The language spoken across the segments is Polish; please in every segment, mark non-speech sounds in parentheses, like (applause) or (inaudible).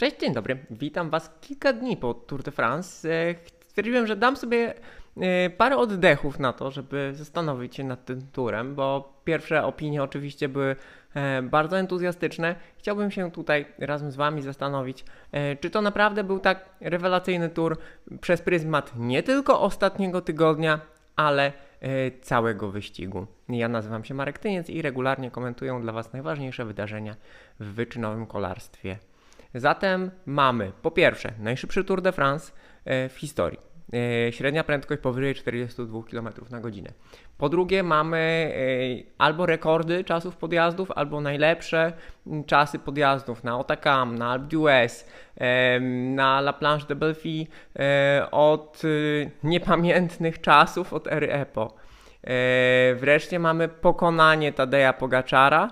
Cześć, dzień dobry. Witam Was kilka dni po Tour de France. E, stwierdziłem, że dam sobie e, parę oddechów na to, żeby zastanowić się nad tym turem, bo pierwsze opinie oczywiście były e, bardzo entuzjastyczne. Chciałbym się tutaj razem z Wami zastanowić, czy to naprawdę był tak rewelacyjny tour przez pryzmat nie tylko ostatniego tygodnia, ale całego wyścigu. Ja nazywam się Marek Tyniec i regularnie komentuję dla Was najważniejsze wydarzenia w wyczynowym kolarstwie Zatem mamy po pierwsze najszybszy Tour de France e, w historii. E, średnia prędkość powyżej 42 km na godzinę. Po drugie, mamy e, albo rekordy czasów podjazdów, albo najlepsze czasy podjazdów na Otakam, na Alpe d'Huez, na La Planche de Belfi od niepamiętnych czasów, od ery EPO. Wreszcie mamy pokonanie Tadeja Pogaczara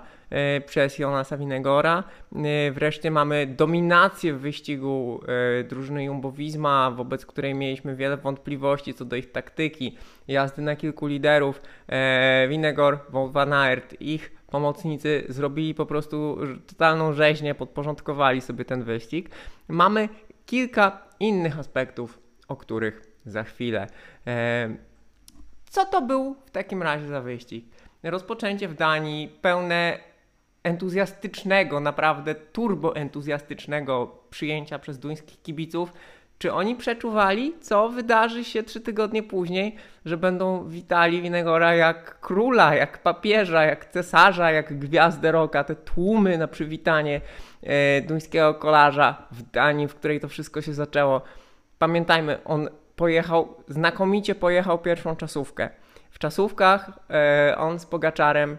przez Jonasa Winegora. E, wreszcie mamy dominację w wyścigu e, drużyny Jumbo Visma, wobec której mieliśmy wiele wątpliwości co do ich taktyki, jazdy na kilku liderów. Winegor, Van Aert, ich pomocnicy zrobili po prostu totalną rzeźnię, podporządkowali sobie ten wyścig. Mamy kilka innych aspektów, o których za chwilę. Co to był w takim razie za wyścig? Rozpoczęcie w Danii pełne entuzjastycznego, naprawdę turbo entuzjastycznego przyjęcia przez duńskich kibiców. Czy oni przeczuwali, co wydarzy się trzy tygodnie później, że będą witali Winegora jak króla, jak papieża, jak cesarza, jak gwiazdę roka, te tłumy na przywitanie e, duńskiego kolarza w Danii, w której to wszystko się zaczęło. Pamiętajmy, on pojechał, znakomicie pojechał pierwszą czasówkę. W czasówkach e, on z Pogaczarem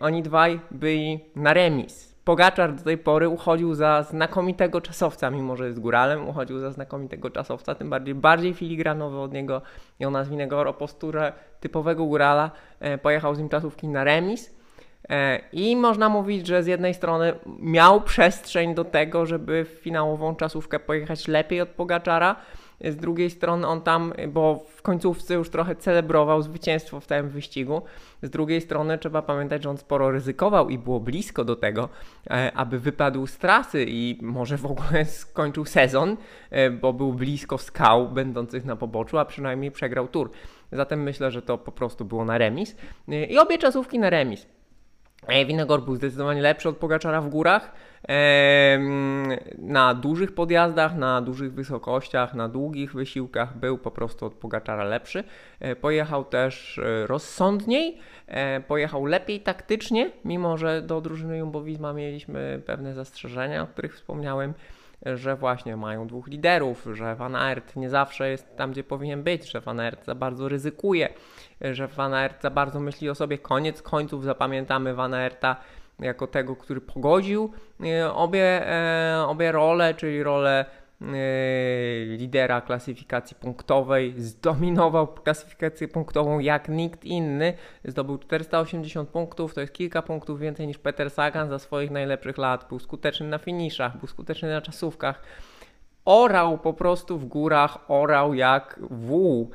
oni dwaj byli na remis. Pogaczar do tej pory uchodził za znakomitego czasowca, mimo że jest góralem, uchodził za znakomitego czasowca, tym bardziej bardziej filigranowy od niego, ją nazwijmy o posturę typowego górala, e, pojechał z nim czasówki na remis. E, I można mówić, że z jednej strony miał przestrzeń do tego, żeby w finałową czasówkę pojechać lepiej od Pogaczara, z drugiej strony on tam, bo w końcówce już trochę celebrował zwycięstwo w tym wyścigu. Z drugiej strony trzeba pamiętać, że on sporo ryzykował i było blisko do tego, e, aby wypadł z trasy i może w ogóle (laughs) skończył sezon, e, bo był blisko skał będących na poboczu, a przynajmniej przegrał tur. Zatem myślę, że to po prostu było na remis. E, I obie czasówki na remis. Winegor był zdecydowanie lepszy od Pogaczara w górach. Na dużych podjazdach, na dużych wysokościach, na długich wysiłkach był po prostu od Pogaczara lepszy. E, pojechał też e, rozsądniej, e, pojechał lepiej taktycznie, mimo że do drużyny Jumbo Visma mieliśmy pewne zastrzeżenia, o których wspomniałem że właśnie mają dwóch liderów, że Van Aert nie zawsze jest tam, gdzie powinien być, że Van Aert za bardzo ryzykuje, że Van Aert za bardzo myśli o sobie. Koniec końców zapamiętamy Van Aerta jako tego, który pogodził e, obie, e, obie role, czyli rolę lidera klasyfikacji punktowej, zdominował klasyfikację punktową jak nikt inny, zdobył 480 punktów, to jest kilka punktów więcej niż Peter Sagan za swoich najlepszych lat, był skuteczny na finiszach, był skuteczny na czasówkach, orał po prostu w górach, orał jak wół.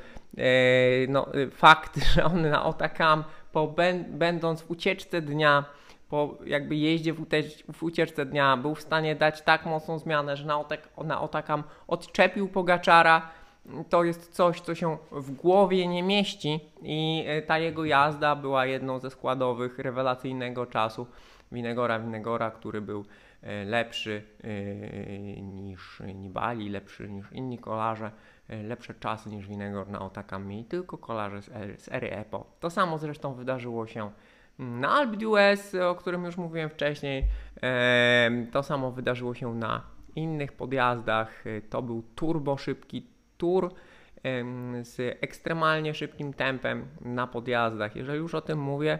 No, fakt, (laughs) że on na Otakam, po, będąc w ucieczce dnia, po jakby jeździe w, w ucieczce dnia był w stanie dać tak mocną zmianę, że na, otak, na Otakam odczepił Pogaczara. To jest coś, co się w głowie nie mieści i e, ta jego jazda była jedną ze składowych rewelacyjnego czasu Winegora Winegora, który był e, lepszy e, niż Nibali, lepszy niż inni kolarze, lepsze czasy niż Winegor na Otakam mieli tylko kolarze z z ery EPO. To samo zresztą wydarzyło się na d'Huez, o którym już mówiłem wcześniej. To samo wydarzyło się na innych podjazdach. To był turbo szybki tour z ekstremalnie szybkim tempem na podjazdach. Jeżeli już o tym mówię,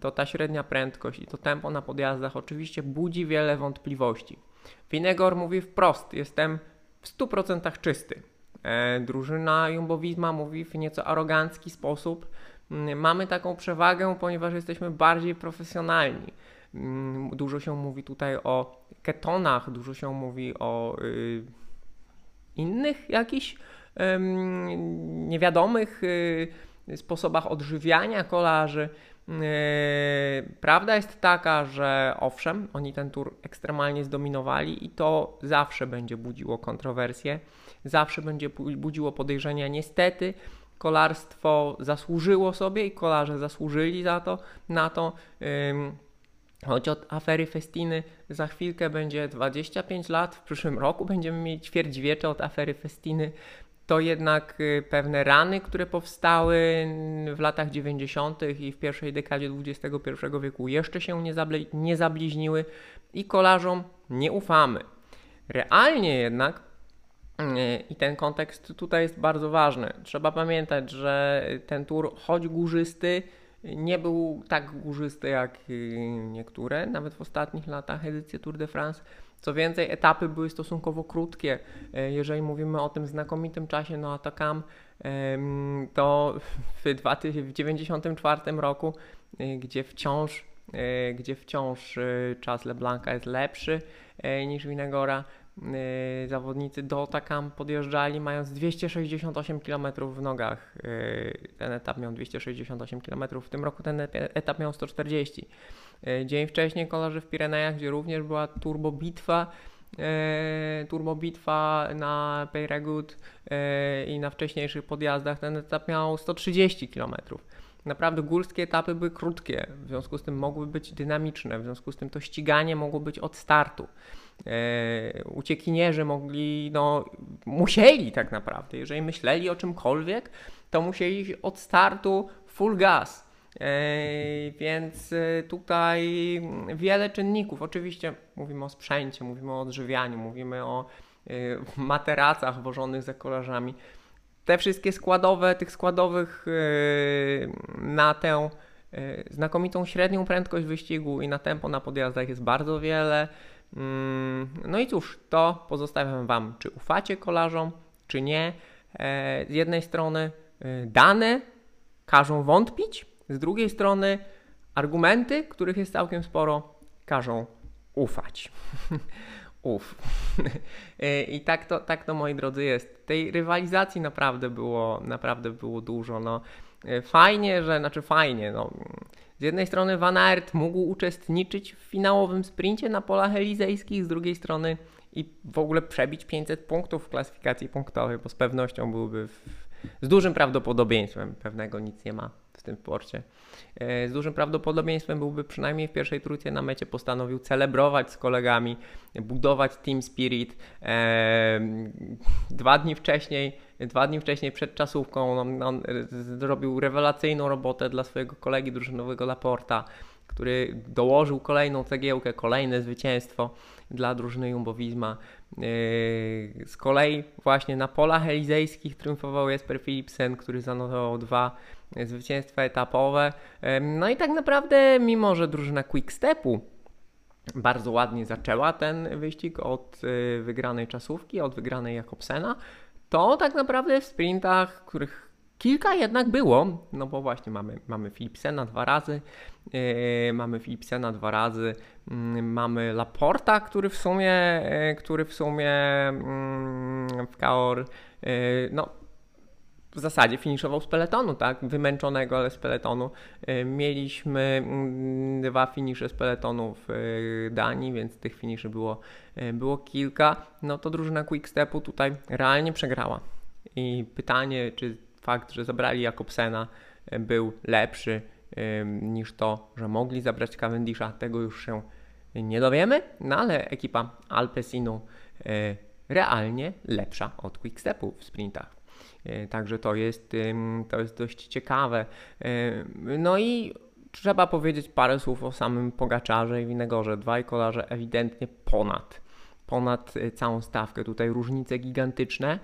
to ta średnia prędkość i to tempo na podjazdach oczywiście budzi wiele wątpliwości. Winegor mówi wprost: Jestem w 100% czysty. E, drużyna Jumbo Visma mówi w nieco arogancki sposób, mamy taką przewagę, ponieważ jesteśmy bardziej profesjonalni. Mm, dużo się mówi tutaj o ketonach, dużo się mówi o y, innych jakichś y, niewiadomych y, sposobach odżywiania kolarzy. Prawda jest taka, że owszem, oni ten tur ekstremalnie zdominowali i to zawsze będzie budziło kontrowersje, zawsze będzie budziło podejrzenia. Niestety, kolarstwo zasłużyło sobie i kolarze zasłużyli za to, na to. Choć od afery Festiny za chwilkę będzie 25 lat, w przyszłym roku będziemy mieć ćwierćwiecze od afery Festiny, to jednak y, pewne rany, które powstały w latach 90. i w pierwszej dekadzie XXI wieku jeszcze się nie, nie zabliźniły i kolarzom nie ufamy. Realnie jednak i ten kontekst tutaj jest bardzo ważny. Trzeba pamiętać, że ten tur, choć górzysty, nie był tak górzysty jak y, niektóre, nawet w ostatnich latach edycji Tour de France. Co więcej, etapy były stosunkowo krótkie. E, jeżeli mówimy o tym znakomitym czasie no Atakam, to w 1994 roku, e, gdzie wciąż, e, gdzie wciąż czas LeBlanca jest lepszy niż Winegora, zawodnicy do Takam podjeżdżali mając 268 km w nogach. Y, ten etap miał 268 km, w tym roku ten etap miał 140. Y, dzień wcześniej kolarze w Pirenejach, gdzie również była turbo bitwa, turbo bitwa na Peyregut i na wcześniejszych podjazdach ten etap miał 130 km. Naprawdę górskie etapy były krótkie, w związku z tym mogły być dynamiczne, w związku z tym to ściganie mogło być od startu e, uciekinierzy mogli, no musieli tak naprawdę, jeżeli myśleli o czymkolwiek, to musieli od startu full gas. E, więc e, tutaj wiele czynników. Oczywiście mówimy o sprzęcie, mówimy o odżywianiu, mówimy o materacach wożonych za kolarzami. Te wszystkie składowe, tych składowych e, na tę e, znakomitą średnią prędkość wyścigu i na tempo na podjazdach jest bardzo wiele. Mm, no i cóż, to pozostawiam Wam, czy ufacie kolarzom, czy nie. E, z jednej strony e, dane każą wątpić, z drugiej strony argumenty, których jest całkiem sporo, każą ufać. (laughs) Uf. (laughs) E, I tak to, tak to, moi drodzy, jest. Tej rywalizacji naprawdę było, naprawdę było dużo. No, fajnie, że, znaczy fajnie, no, z jednej strony Van Aert mógł uczestniczyć w finałowym sprincie na polach elizejskich, z drugiej strony i w ogóle przebić 500 punktów w klasyfikacji punktowej, bo z pewnością byłby w, z dużym prawdopodobieństwem, pewnego nic nie ma w tym sporcie. E, z dużym prawdopodobieństwem byłby przynajmniej w pierwszej trójce na mecie postanowił celebrować z kolegami, budować team spirit. E, dwa dni wcześniej, dwa dni wcześniej przed czasówką on, on zrobił rewelacyjną robotę dla swojego kolegi drużynowego Laporta, który dołożył kolejną cegiełkę, kolejne zwycięstwo dla drużyny Jumbo Visma. E, z kolei właśnie na polach elizejskich triumfował Jesper Philipsen, który zanotował dwa zwycięstwa etapowe. No i tak naprawdę, mimo że drużyna Quickstepu bardzo ładnie zaczęła ten wyścig od y, wygranej czasówki, od wygranej Jakobsena, to tak naprawdę w sprintach, których kilka jednak było, no bo właśnie mamy, mamy Philipsena dwa razy, yy, mamy Philipsena dwa razy, yy, mamy Laporta, który w sumie, yy, który w sumie mm, w Kaor, y, no w zasadzie finiszował z peletonu, tak? Wymęczonego, ale z peletonu. Y, mieliśmy mm, dwa finisze z peletonu w y, Danii, więc tych finiszy było, y, było kilka. No to drużyna Quickstepu tutaj realnie przegrała. I pytanie, czy fakt, że zabrali Jakobsena był lepszy niż to, że mogli zabrać Cavendisha, tego już się nie dowiemy, no ale ekipa Alpesinu realnie lepsza od Quickstepu w sprintach. E, także to jest, to jest dość ciekawe. E, no i trzeba powiedzieć parę słów o samym Pogaczarze i Winegorze. Dwaj kolarze ewidentnie ponad, ponad e, całą stawkę. Tutaj różnice gigantyczne.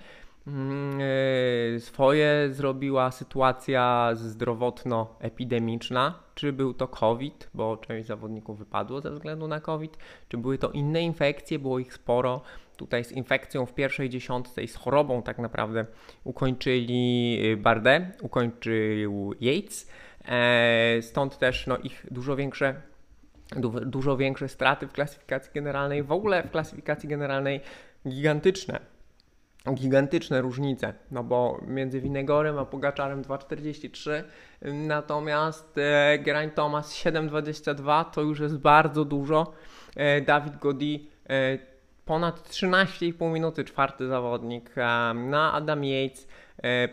Mm, swoje zrobiła sytuacja zdrowotno-epidemiczna. Czy był to COVID, bo część zawodników wypadło ze względu na COVID, czy były to inne infekcje, było ich sporo tutaj z infekcją w pierwszej dziesiątce i z chorobą tak naprawdę ukończyli y, Bardet, ukończył Yates. E, stąd też no, ich dużo większe dużo większe straty w klasyfikacji generalnej, w ogóle w klasyfikacji generalnej gigantyczne. Gigantyczne różnice, no bo między Winegorem a Pogaczarem 2,43, natomiast e, Geraint Thomas 7,22 to już jest bardzo dużo. E, Dawid Godi e, ponad 13,5 minuty, czwarty zawodnik. E, na Adam Yates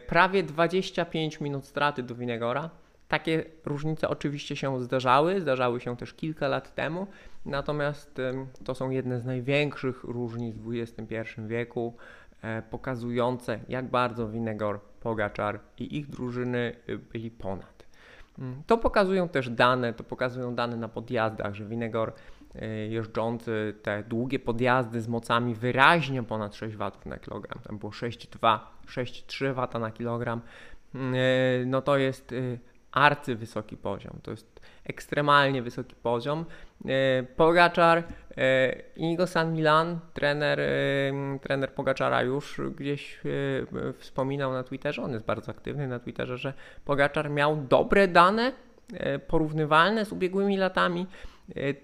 prawie 25 minut straty do Winegora. Takie różnice oczywiście się zdarzały, zdarzały się też kilka lat temu, natomiast to są jedne z największych różnic w XXI wieku. E, pokazujące, jak bardzo Winegor, Pogaczar i ich drużyny e, byli ponad. Mm, to pokazują też dane, to pokazują dane na podjazdach, że Winegor e, jeżdżący te długie podjazdy z mocami wyraźnie ponad 6 W na kilogram, tam było 6,2, 6,3 W na kilogram, mm, no to jest arcywysoki poziom, to jest ekstremalnie wysoki poziom. E, Pogaczar, e, Inigo San Milan, trener, e, trener Pogaczara już gdzieś wspominał na Twitterze, on jest bardzo aktywny na Twitterze, że Pogaczar miał dobre dane, porównywalne z ubiegłymi latami,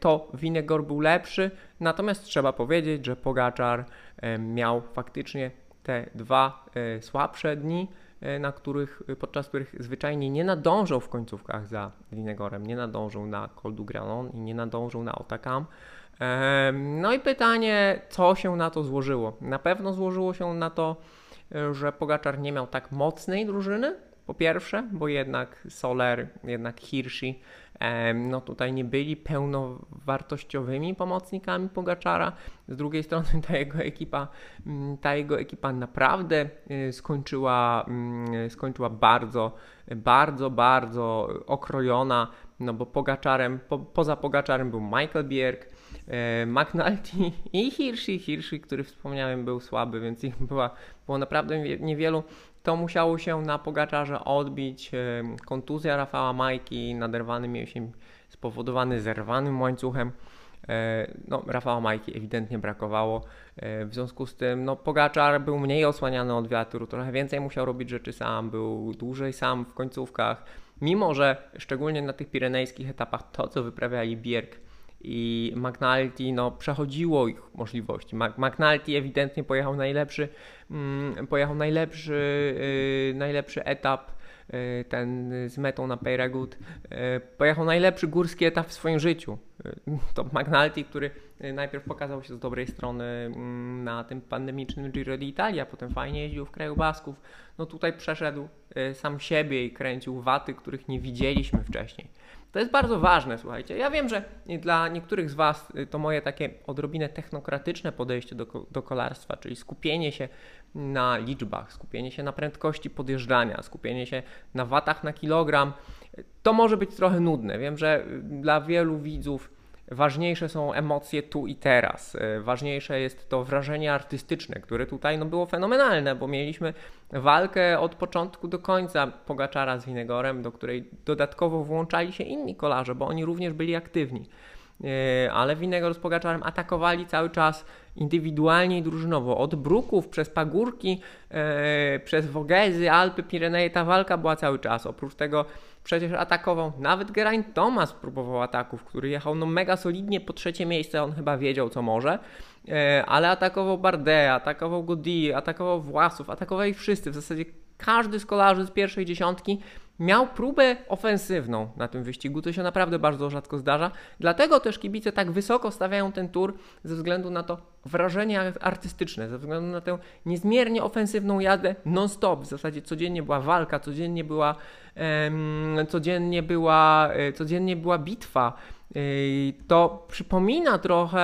to Winegor był lepszy, natomiast trzeba powiedzieć, że Pogaczar miał faktycznie te dwa słabsze dni, na których, e, podczas których zwyczajnie nie nadążą w końcówkach za Winegorem, nie nadążą na Col du Granon i nie nadążą na Otakam. No i pytanie, co się na to złożyło? Na pewno złożyło się na to, e, że Pogaczar nie miał tak mocnej drużyny, po pierwsze, bo jednak Soler, jednak Hirschi, no tutaj nie byli pełnowartościowymi pomocnikami Pogaczara. Z drugiej strony ta jego ekipa, mm, ta jego ekipa naprawdę y, skończyła, mm, skończyła bardzo, bardzo, bardzo okrojona, no bo Pogaczarem, po, poza Pogaczarem był Michael Bierk, e, McNulty i Hirschi. Hirschi, który wspomniałem, był słaby, więc ich była, było naprawdę niewielu to musiało się na Pogaczarze odbić. Kontuzja Rafała Majki, naderwany mięsień spowodowany zerwanym łańcuchem. E, no, Rafała Majki ewidentnie brakowało. E, w związku z tym no, Pogaczar był mniej osłaniany od wiatru, trochę więcej musiał robić rzeczy sam, był dłużej sam w końcówkach. Mimo, że szczególnie na tych pirenejskich etapach to, co wyprawiali Bierk i McNulty no, przechodziło ich możliwości. McNulty ewidentnie pojechał najlepszy, mm, pojechał najlepszy, yy, najlepszy etap yy, ten z metą na Peyragut, yy, pojechał najlepszy górski etap w swoim życiu. Yy, to McNulty, który najpierw pokazał się z dobrej strony mm, na tym pandemicznym Giro d'Italia, potem fajnie jeździł w kraju Basków. No tutaj przeszedł sam siebie i kręcił waty, których nie widzieliśmy wcześniej. To jest bardzo ważne, słuchajcie. Ja wiem, że dla niektórych z Was y, to moje takie odrobinę technokratyczne podejście do, do kolarstwa, czyli skupienie się na liczbach, skupienie się na prędkości podjeżdżania, skupienie się na watach na kilogram, to może być trochę nudne. Wiem, że y, dla wielu widzów ważniejsze są emocje tu i teraz. E, ważniejsze jest to wrażenie artystyczne, które tutaj no, było fenomenalne, bo mieliśmy walkę od początku do końca Pogaczara z Winegorem, do której dodatkowo włączali się inni kolarze, bo oni również byli aktywni. E, ale Winegor z Pogaczarem atakowali cały czas indywidualnie i drużynowo. Od Bruków przez Pagórki, e, przez Wogezy, Alpy, Pireneje ta walka była cały czas. Oprócz tego przecież atakował. Nawet Geraint Thomas próbował ataków, który jechał no mega solidnie po trzecie miejsce, on chyba wiedział co może, e, ale atakował Bardet, atakował Godi, atakował Własów, atakował ich wszyscy. W zasadzie każdy z kolarzy z pierwszej dziesiątki miał próbę ofensywną na tym wyścigu, to się naprawdę bardzo rzadko zdarza. Dlatego też kibice tak wysoko stawiają ten tour ze względu na to wrażenie artystyczne, ze względu na tę niezmiernie ofensywną jazdę non-stop. W zasadzie codziennie była walka, codziennie była, codziennie była, e, codziennie była bitwa. To przypomina trochę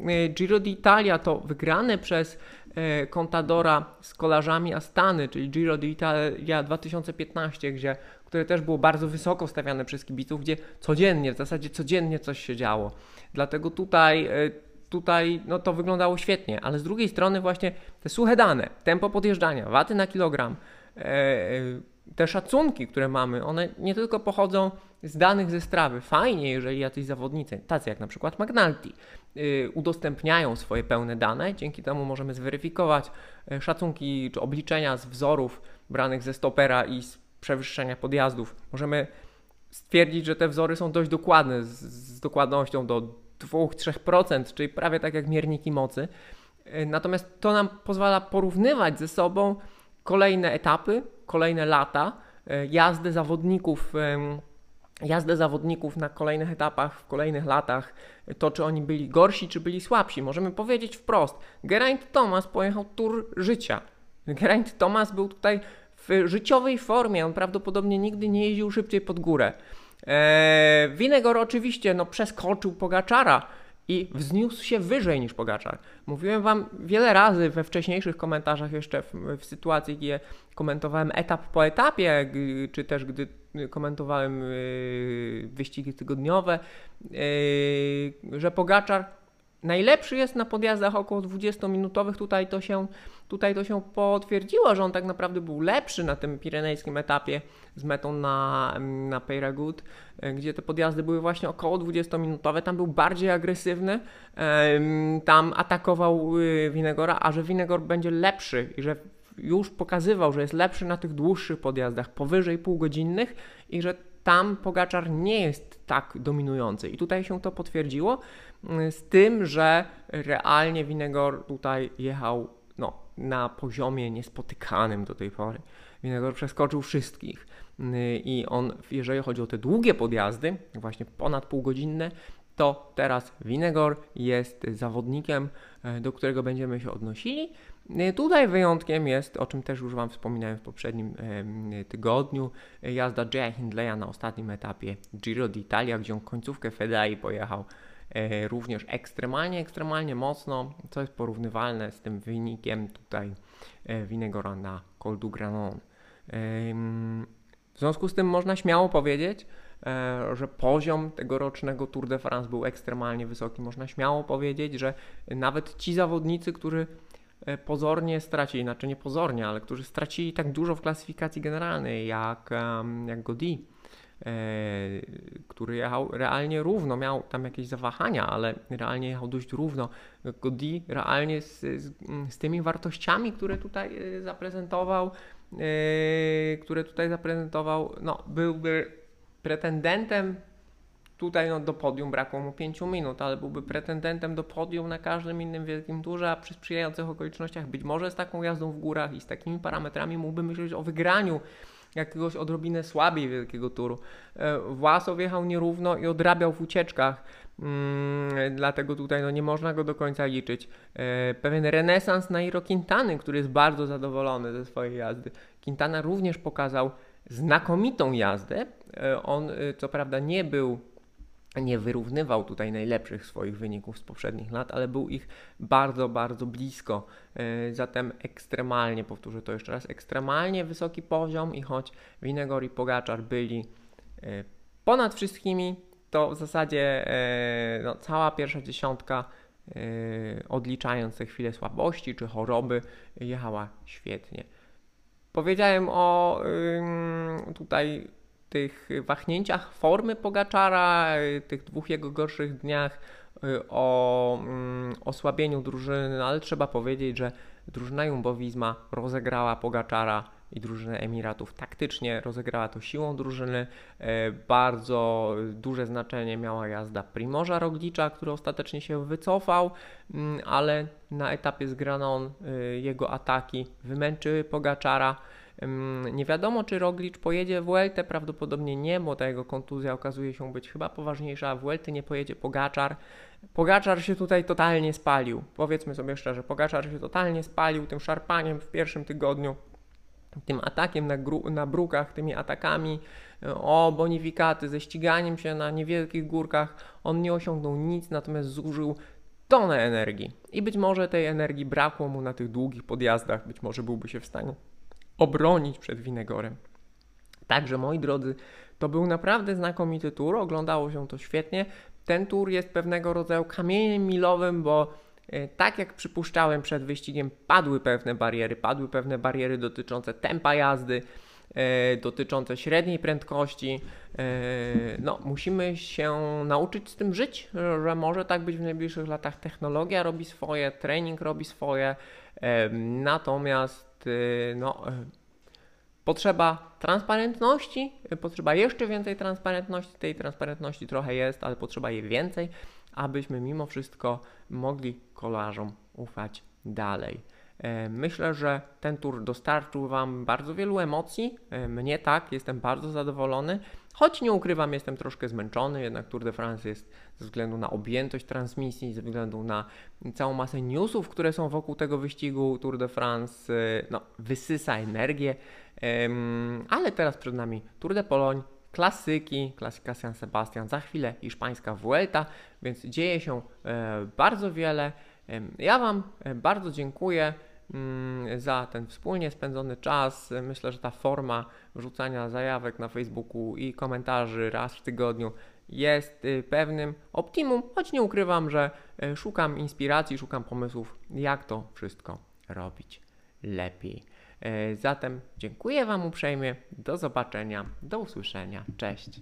e, Giro d'Italia, to wygrane przez E, Contadora z kolarzami Astany, czyli Giro d'Italia 2015, gdzie, które też było bardzo wysoko stawiane przez kibiców, gdzie codziennie, w zasadzie codziennie coś się działo. Dlatego tutaj, e, tutaj no to wyglądało świetnie, ale z drugiej strony właśnie te suche dane, tempo podjeżdżania, waty na kilogram, te szacunki, które mamy, one nie tylko pochodzą z danych ze strawy. Fajnie, jeżeli jacyś zawodnicy, tacy jak na przykład McNulty, yy, udostępniają swoje pełne dane. Dzięki temu możemy zweryfikować yy, szacunki czy obliczenia z wzorów branych ze stopera i z przewyższenia podjazdów. Możemy stwierdzić, że te wzory są dość dokładne, z, dokładnością do 2-3%, czyli prawie tak jak mierniki mocy. E, natomiast to nam pozwala porównywać ze sobą kolejne etapy, kolejne lata, e, jazdy zawodników, jazdę zawodników na kolejnych etapach, w kolejnych latach, to czy oni byli gorsi, czy byli słabsi. Możemy powiedzieć wprost, Geraint Thomas pojechał tur życia. Geraint Thomas był tutaj w życiowej formie, on prawdopodobnie nigdy nie jeździł szybciej pod górę. Winegor oczywiście no, przeskoczył Pogaczara, i wzniósł się wyżej niż Pogaczar. Mówiłem Wam wiele razy we wcześniejszych komentarzach, jeszcze w, w sytuacji, gdzie komentowałem etap po etapie, czy też gdy komentowałem yy, wyścigi tygodniowe, yy, że Pogaczar najlepszy jest na podjazdach około 20-minutowych. Tutaj to, się, tutaj to się potwierdziło, że on tak naprawdę był lepszy na tym pirenejskim etapie z metą na, na Peyragut, e, gdzie te podjazdy były właśnie około 20-minutowe. Tam był bardziej agresywny, tam atakował Winegora, y, a że Winegor będzie lepszy i że już pokazywał, że jest lepszy na tych dłuższych podjazdach, powyżej półgodzinnych i że tam Pogaczar nie jest tak dominujący. I tutaj się to potwierdziło, mm, z tym, że realnie Winegor tutaj jechał no, na poziomie niespotykanym do tej pory. Winegor przeskoczył wszystkich. Mm, I on, jeżeli chodzi o te długie podjazdy, właśnie ponad półgodzinne, to teraz Winegor jest zawodnikiem, e, do którego będziemy się odnosili. E, tutaj wyjątkiem jest, o czym też już Wam wspominałem w poprzednim tygodniu, jazda Jaya Hindleya na ostatnim etapie Giro d'Italia, gdzie on końcówkę Fedai pojechał e, również ekstremalnie, ekstremalnie mocno, co jest porównywalne z tym wynikiem tutaj Winegora na Col du Granon. W związku z tym można śmiało powiedzieć, E, że poziom tegorocznego Tour de France był ekstremalnie wysoki. Można śmiało powiedzieć, że nawet ci zawodnicy, którzy e, pozornie stracili, znaczy nie pozornie, ale którzy stracili tak dużo w klasyfikacji generalnej, jak, jak Godi, e, który jechał realnie równo, miał tam jakieś zawahania, ale realnie jechał dość równo. Godi realnie z, z, z tymi wartościami, które tutaj zaprezentował, które tutaj zaprezentował, no, byłby pretendentem tutaj no, do podium brakło mu 5 minut, ale byłby pretendentem do podium na każdym innym wielkim turze, a przy sprzyjających okolicznościach być może z taką jazdą w górach i z takimi parametrami mógłby myśleć o wygraniu jakiegoś odrobinę słabiej wielkiego turu. E, Własow wjechał nierówno i odrabiał w ucieczkach, mm, dlatego tutaj no, nie można go do końca liczyć. E, pewien renesans na Iro Quintany, który jest bardzo zadowolony ze swojej jazdy. Quintana również pokazał znakomitą jazdę. E, on e, co prawda nie był, nie wyrównywał tutaj najlepszych swoich wyników z poprzednich lat, ale był ich bardzo, bardzo blisko. E, zatem ekstremalnie, powtórzę to jeszcze raz, ekstremalnie wysoki poziom i choć Winegor i Pogaczar byli ponad wszystkimi, to w zasadzie no, cała pierwsza dziesiątka odliczając te chwile słabości czy choroby, jechała świetnie. Powiedziałem o tutaj tych wahnięciach formy Pogaczara, y, tych dwóch jego gorszych dniach, y, o osłabieniu drużyny, no ale trzeba powiedzieć, że drużyna Jumbowizma rozegrała Pogaczara i drużynę Emiratów taktycznie, rozegrała to siłą drużyny. E, bardzo duże znaczenie miała jazda Primorza Roglicza, który ostatecznie się wycofał, ale na etapie z Granon y, jego ataki wymęczyły Pogaczara. Nie wiadomo, czy Roglic pojedzie w Vuelta, prawdopodobnie nie, bo ta jego kontuzja okazuje się być chyba poważniejsza, a w Vuelta nie pojedzie Pogaczar. Pogaczar się tutaj totalnie spalił. Powiedzmy sobie szczerze, Pogaczar się totalnie spalił tym szarpaniem w pierwszym tygodniu, tym atakiem na, na brukach, tymi atakami o bonifikaty, ze ściganiem się na niewielkich górkach. On nie osiągnął nic, natomiast zużył tonę energii. I być może tej energii brakło mu na tych długich podjazdach, być może byłby się w stanie obronić przed Winegorem. Także moi drodzy, to był naprawdę znakomity tour, oglądało się to świetnie. Ten tour jest pewnego rodzaju kamieniem milowym, bo e, tak jak przypuszczałem przed wyścigiem, padły pewne bariery, padły pewne bariery dotyczące tempa jazdy, e, dotyczące średniej prędkości. E, no, musimy się nauczyć z tym żyć, że może tak być w najbliższych latach. Technologia robi swoje, trening robi swoje, natomiast Y, no, potrzeba transparentności, potrzeba jeszcze więcej transparentności. Tej transparentności trochę jest, ale potrzeba jej więcej, abyśmy mimo wszystko mogli kolarzom ufać dalej. E, Myślę, że ten tour dostarczył Wam bardzo wielu emocji. E, Mnie tak, jestem bardzo zadowolony. Choć nie ukrywam, jestem troszkę zmęczony, jednak Tour de France jest ze względu na objętość transmisji, ze względu na całą masę newsów, które są wokół tego wyścigu Tour de France, e, no, wysysa energię. Ale teraz przed nami Tour de Pologne, klasyki, klasyka San Sebastian, za chwilę hiszpańska Vuelta, więc dzieje się bardzo wiele. Ja Wam bardzo dziękuję za ten wspólnie spędzony czas. Myślę, że ta forma wrzucania zajawek na Facebooku i komentarzy raz w tygodniu jest y, pewnym optimum, choć nie ukrywam, że e, szukam inspiracji, szukam pomysłów, jak to wszystko robić lepiej. E, Zatem dziękuję Wam uprzejmie. Do zobaczenia, do usłyszenia. Cześć.